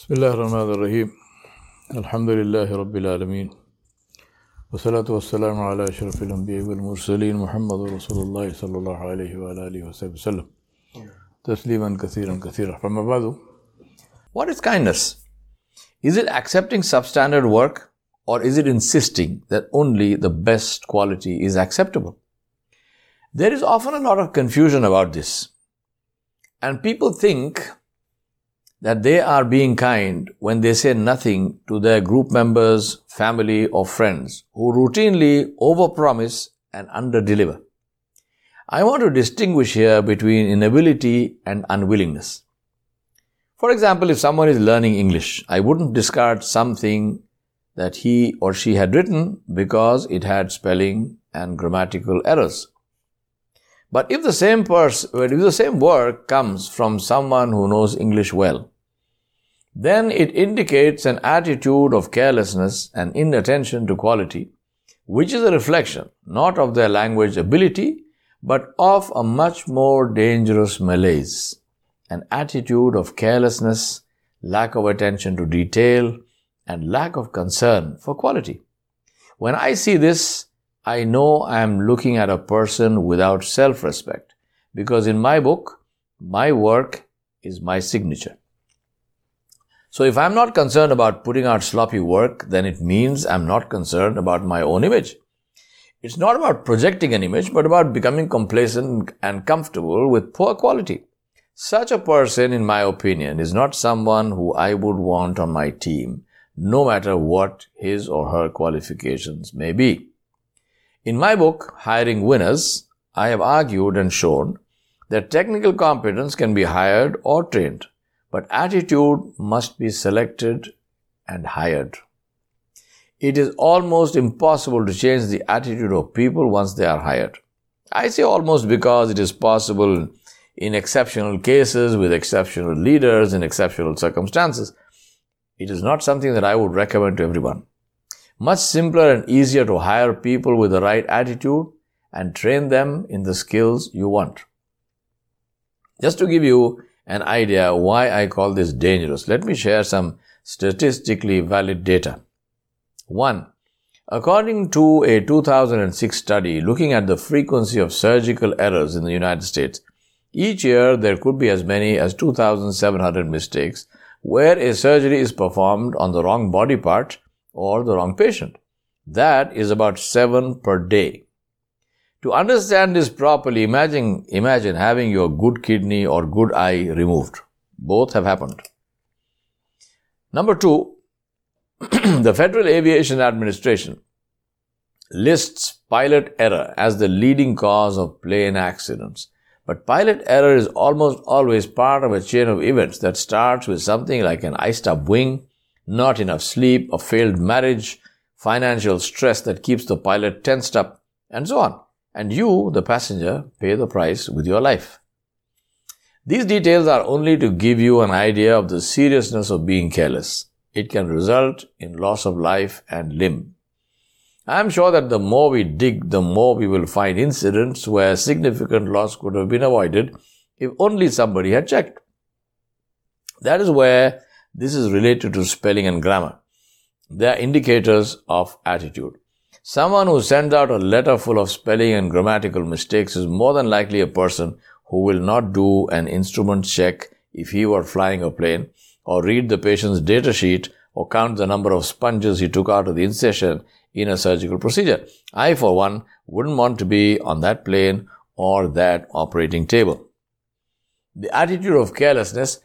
بسم الله الرحمن الرحيم الحمد لله رب العالمين والصلاة والسلام على أشرف الأنبياء والمرسلين محمد رسول الله صلى الله عليه وعلى آله وصحبه وسلم تسليما كثيرا كثيرا فما بعد What is kindness? Is it accepting substandard work or is it insisting that only the best quality is acceptable? There is often a lot of confusion about this. And people think that they are being kind when they say nothing to their group members, family, or friends who routinely overpromise and underdeliver. I want to distinguish here between inability and unwillingness. For example, if someone is learning English, I wouldn't discard something that he or she had written because it had spelling and grammatical errors. But if the same person, if the same work comes from someone who knows English well, then it indicates an attitude of carelessness and inattention to quality, which is a reflection not of their language ability, but of a much more dangerous malaise, an attitude of carelessness, lack of attention to detail, and lack of concern for quality. When I see this, I know I am looking at a person without self-respect, because in my book, my work is my signature. So if I'm not concerned about putting out sloppy work, then it means I'm not concerned about my own image. It's not about projecting an image, but about becoming complacent and comfortable with poor quality. Such a person, in my opinion, is not someone who I would want on my team, no matter what his or her qualifications may be. In my book, Hiring Winners, I have argued and shown that technical competence can be hired or trained. But attitude must be selected and hired. It is almost impossible to change the attitude of people once they are hired. I say almost because it is possible in exceptional cases with exceptional leaders in exceptional circumstances. It is not something that I would recommend to everyone. Much simpler and easier to hire people with the right attitude and train them in the skills you want. Just to give you an idea why I call this dangerous, let me share some statistically valid data. 1. According to a 2006 study looking at the frequency of surgical errors in the United States, each year there could be as many as 2,700 mistakes where a surgery is performed on the wrong body part or the wrong patient. That is about 7 per day. To understand this properly, imagine, imagine having your good kidney or good eye removed. Both have happened. Number two, the Federal Aviation Administration lists pilot error as the leading cause of plane accidents. But pilot error is almost always part of a chain of events that starts with something like an iced up wing, not enough sleep, a failed marriage, financial stress that keeps the pilot tensed up, and so on and you, the passenger, pay the price with your life. These details are only to give you an idea of the seriousness of being careless. It can result in loss of life and limb. I am sure that the more we dig, the more we will find incidents where significant loss could have been avoided if only somebody had checked. That is where this is related to spelling and grammar. They are indicators of attitude. Someone who sends out a letter full of spelling and grammatical mistakes is more than likely a person who will not do an instrument check if he were flying a plane, or read the patient's data sheet, or count the number of sponges he took out of the incision in a surgical procedure. I, for one, wouldn't want to be on that plane or that operating table. The attitude of carelessness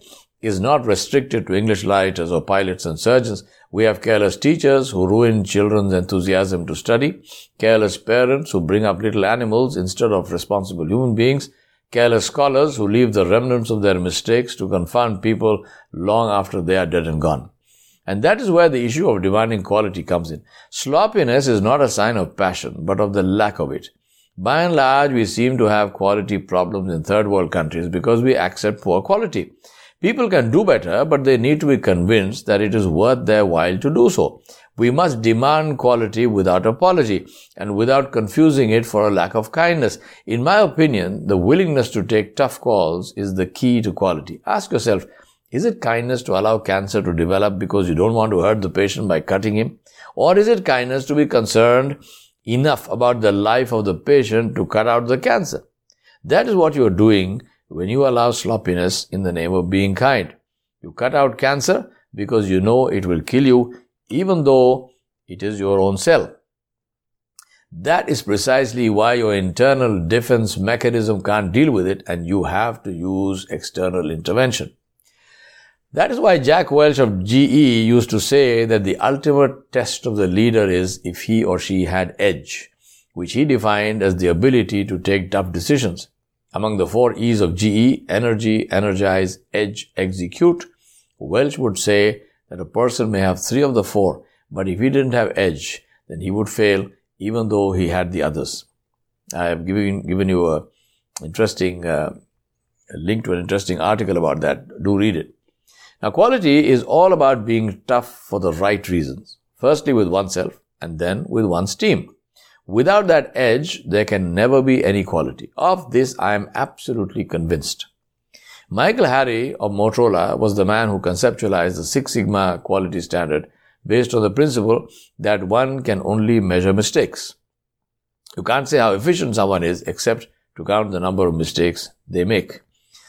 is not restricted to English writers or pilots and surgeons. We have careless teachers who ruin children's enthusiasm to study, careless parents who bring up little animals instead of responsible human beings, careless scholars who leave the remnants of their mistakes to confound people long after they are dead and gone. And that is where the issue of demanding quality comes in. Sloppiness is not a sign of passion, but of the lack of it. By and large, we seem to have quality problems in third world countries because we accept poor quality. People can do better, but they need to be convinced that it is worth their while to do so. We must demand quality without apology and without confusing it for a lack of kindness. In my opinion, the willingness to take tough calls is the key to quality. Ask yourself, Is it kindness to allow cancer to develop because you don't want to hurt the patient by cutting him? Or is it kindness to be concerned enough about the life of the patient to cut out the cancer? That is what you are doing when you allow sloppiness in the name of being kind. You cut out cancer because you know it will kill you even though it is your own cell. That is precisely why your internal defense mechanism can't deal with it and you have to use external intervention. That is why Jack Welch of GE used to say that the ultimate test of the leader is if he or she had edge, which he defined as the ability to take tough decisions. Among the four E's of GE, energy, energize, edge, execute, Welch would say that a person may have three of the four, but if he didn't have edge, then he would fail even though he had the others. I have given, given you a interesting uh, a link to an interesting article about that. Do read it. Now, quality is all about being tough for the right reasons. Firstly, with oneself, and then with one's team. Without that edge, there can never be any quality. Of this, I am absolutely convinced. Mikel Harry of Motorola was the man who conceptualized the Six Sigma quality standard based on the principle that one can only measure mistakes. You can't say how efficient someone is except to count the number of mistakes they make.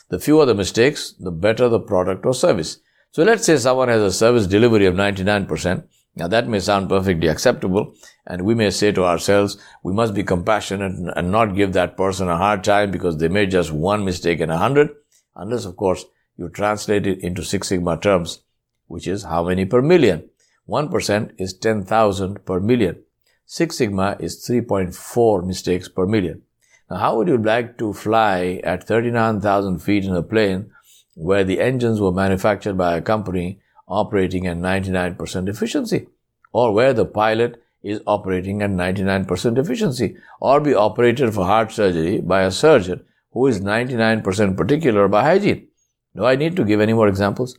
The fewer the mistakes, the better the product or service. So let's say someone has a service delivery of 99%. Now that may sound perfectly acceptable and we may say to ourselves, we must be compassionate and not give that person a hard time because they made just one mistake in a hundred. Unless of course you translate it into Six Sigma terms, which is how many per million. 1% is 10,000 per million. Six Sigma is 3.4 mistakes per million. Now, how would you like to fly at 39,000 feet in a plane where the engines were manufactured by a company operating at 99% efficiency? Or where the pilot is operating at 99% efficiency? Or be operated for heart surgery by a surgeon who is 99% particular by hygiene? Do I need to give any more examples?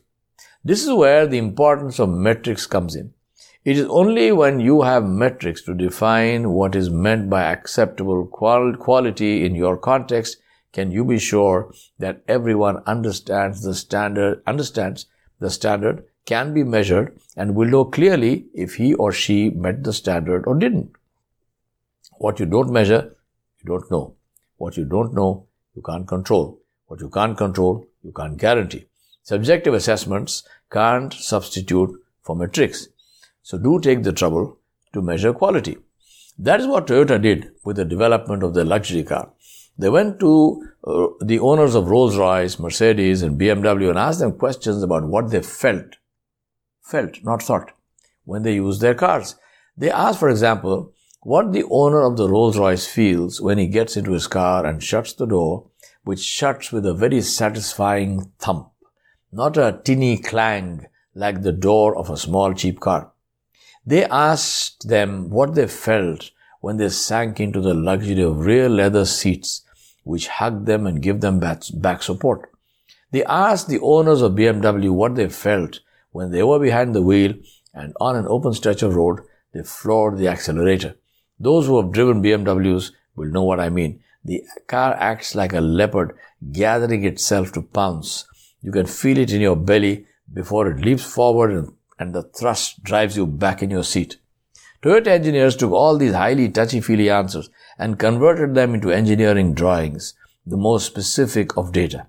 This is where the importance of metrics comes in. It is only when you have metrics to define what is meant by acceptable quality in your context can you be sure that everyone understands the standard, understands the standard, can be measured, and will know clearly if he or she met the standard or didn't. What you don't measure, you don't know. What you don't know, you can't control. What you can't control, you can't guarantee. Subjective assessments can't substitute for metrics. So do take the trouble to measure quality. That is what Toyota did with the development of their luxury car. They went to uh, the owners of Rolls Royce, Mercedes, and BMW and asked them questions about what they felt. Felt, not thought, when they used their cars. They asked, for example, what the owner of the Rolls Royce feels when he gets into his car and shuts the door, which shuts with a very satisfying thump not a tinny clang like the door of a small cheap car. They asked them what they felt when they sank into the luxury of real leather seats which hugged them and give them back support. They asked the owners of BMW what they felt when they were behind the wheel and on an open stretch of road they floored the accelerator. Those who have driven BMWs will know what I mean. The car acts like a leopard gathering itself to pounce you can feel it in your belly before it leaps forward and, and the thrust drives you back in your seat. Toyota engineers took all these highly touchy-feely answers and converted them into engineering drawings, the most specific of data.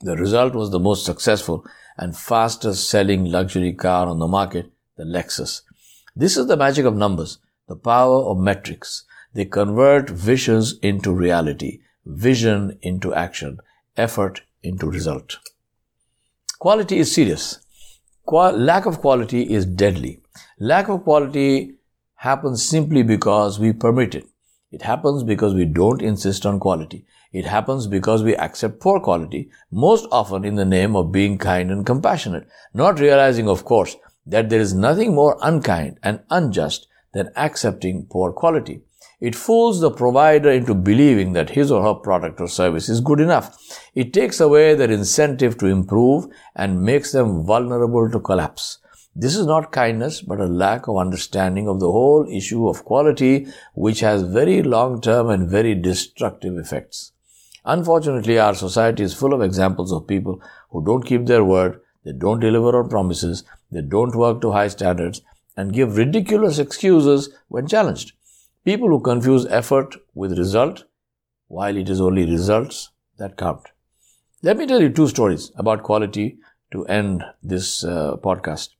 The result was the most successful and fastest selling luxury car on the market, the Lexus. This is the magic of numbers, the power of metrics. They convert visions into reality, vision into action, effort into result. Quality is serious. Lack of quality is deadly. Lack of quality happens simply because we permit it. It happens because we don't insist on quality. It happens because we accept poor quality, most often in the name of being kind and compassionate, not realizing, of course, that there is nothing more unkind and unjust than accepting poor quality. It fools the provider into believing that his or her product or service is good enough. It takes away their incentive to improve and makes them vulnerable to collapse. This is not kindness, but a lack of understanding of the whole issue of quality, which has very long-term and very destructive effects. Unfortunately, our society is full of examples of people who don't keep their word, they don't deliver on promises, they don't work to high standards, and give ridiculous excuses when challenged. People who confuse effort with result, while it is only results that count. Let me tell you two stories about quality to end this uh, podcast.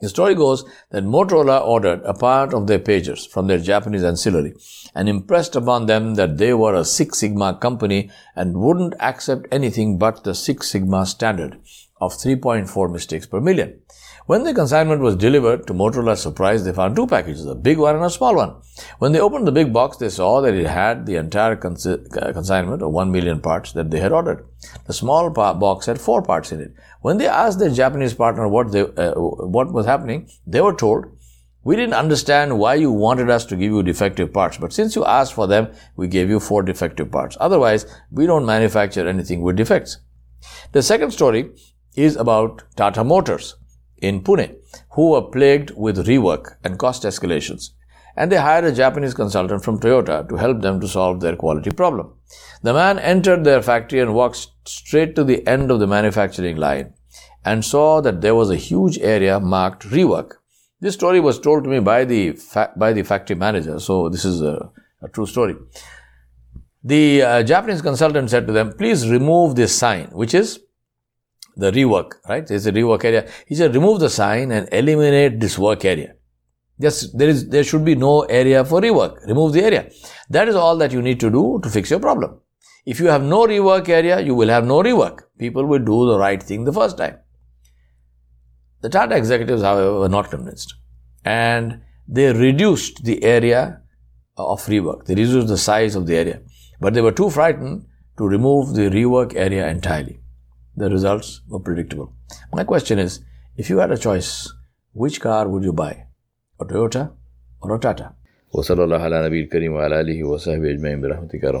The story goes that Motorola ordered a part of their pagers from their Japanese ancillary and impressed upon them that they were a Six Sigma company and wouldn't accept anything but the Six Sigma standard of 3.4 mistakes per million. When the consignment was delivered, to Motorola's surprise, they found two packages, a big one and a small one. When they opened the big box, they saw that it had the entire consi- consignment of 1 million parts that they had ordered. The small box had four parts in it. When they asked their Japanese partner what, they, uh, what was happening, they were told, we didn't understand why you wanted us to give you defective parts, but since you asked for them, we gave you four defective parts. Otherwise, we don't manufacture anything with defects. The second story is about Tata Motors in Pune who were plagued with rework and cost escalations. And they hired a Japanese consultant from Toyota to help them to solve their quality problem. The man entered their factory and walked straight to the end of the manufacturing line and saw that there was a huge area marked rework. This story was told to me by the, fa- by the factory manager, so this is a, a true story. The uh, Japanese consultant said to them, please remove this sign, which is the rework, right? There's a rework area. He said, remove the sign and eliminate this work area. Just there is there should be no area for rework. Remove the area. That is all that you need to do to fix your problem. If you have no rework area, you will have no rework. People will do the right thing the first time. The Tata executives, however, were not convinced. And they reduced the area of rework. They reduced the size of the area. But they were too frightened to remove the rework area entirely the results were predictable. My question is, if you had a choice, which car would you buy? A Toyota or a Tata? وصلى الله على نبي الكريم وعلى آله وصحبه أجمعين برحمتك يا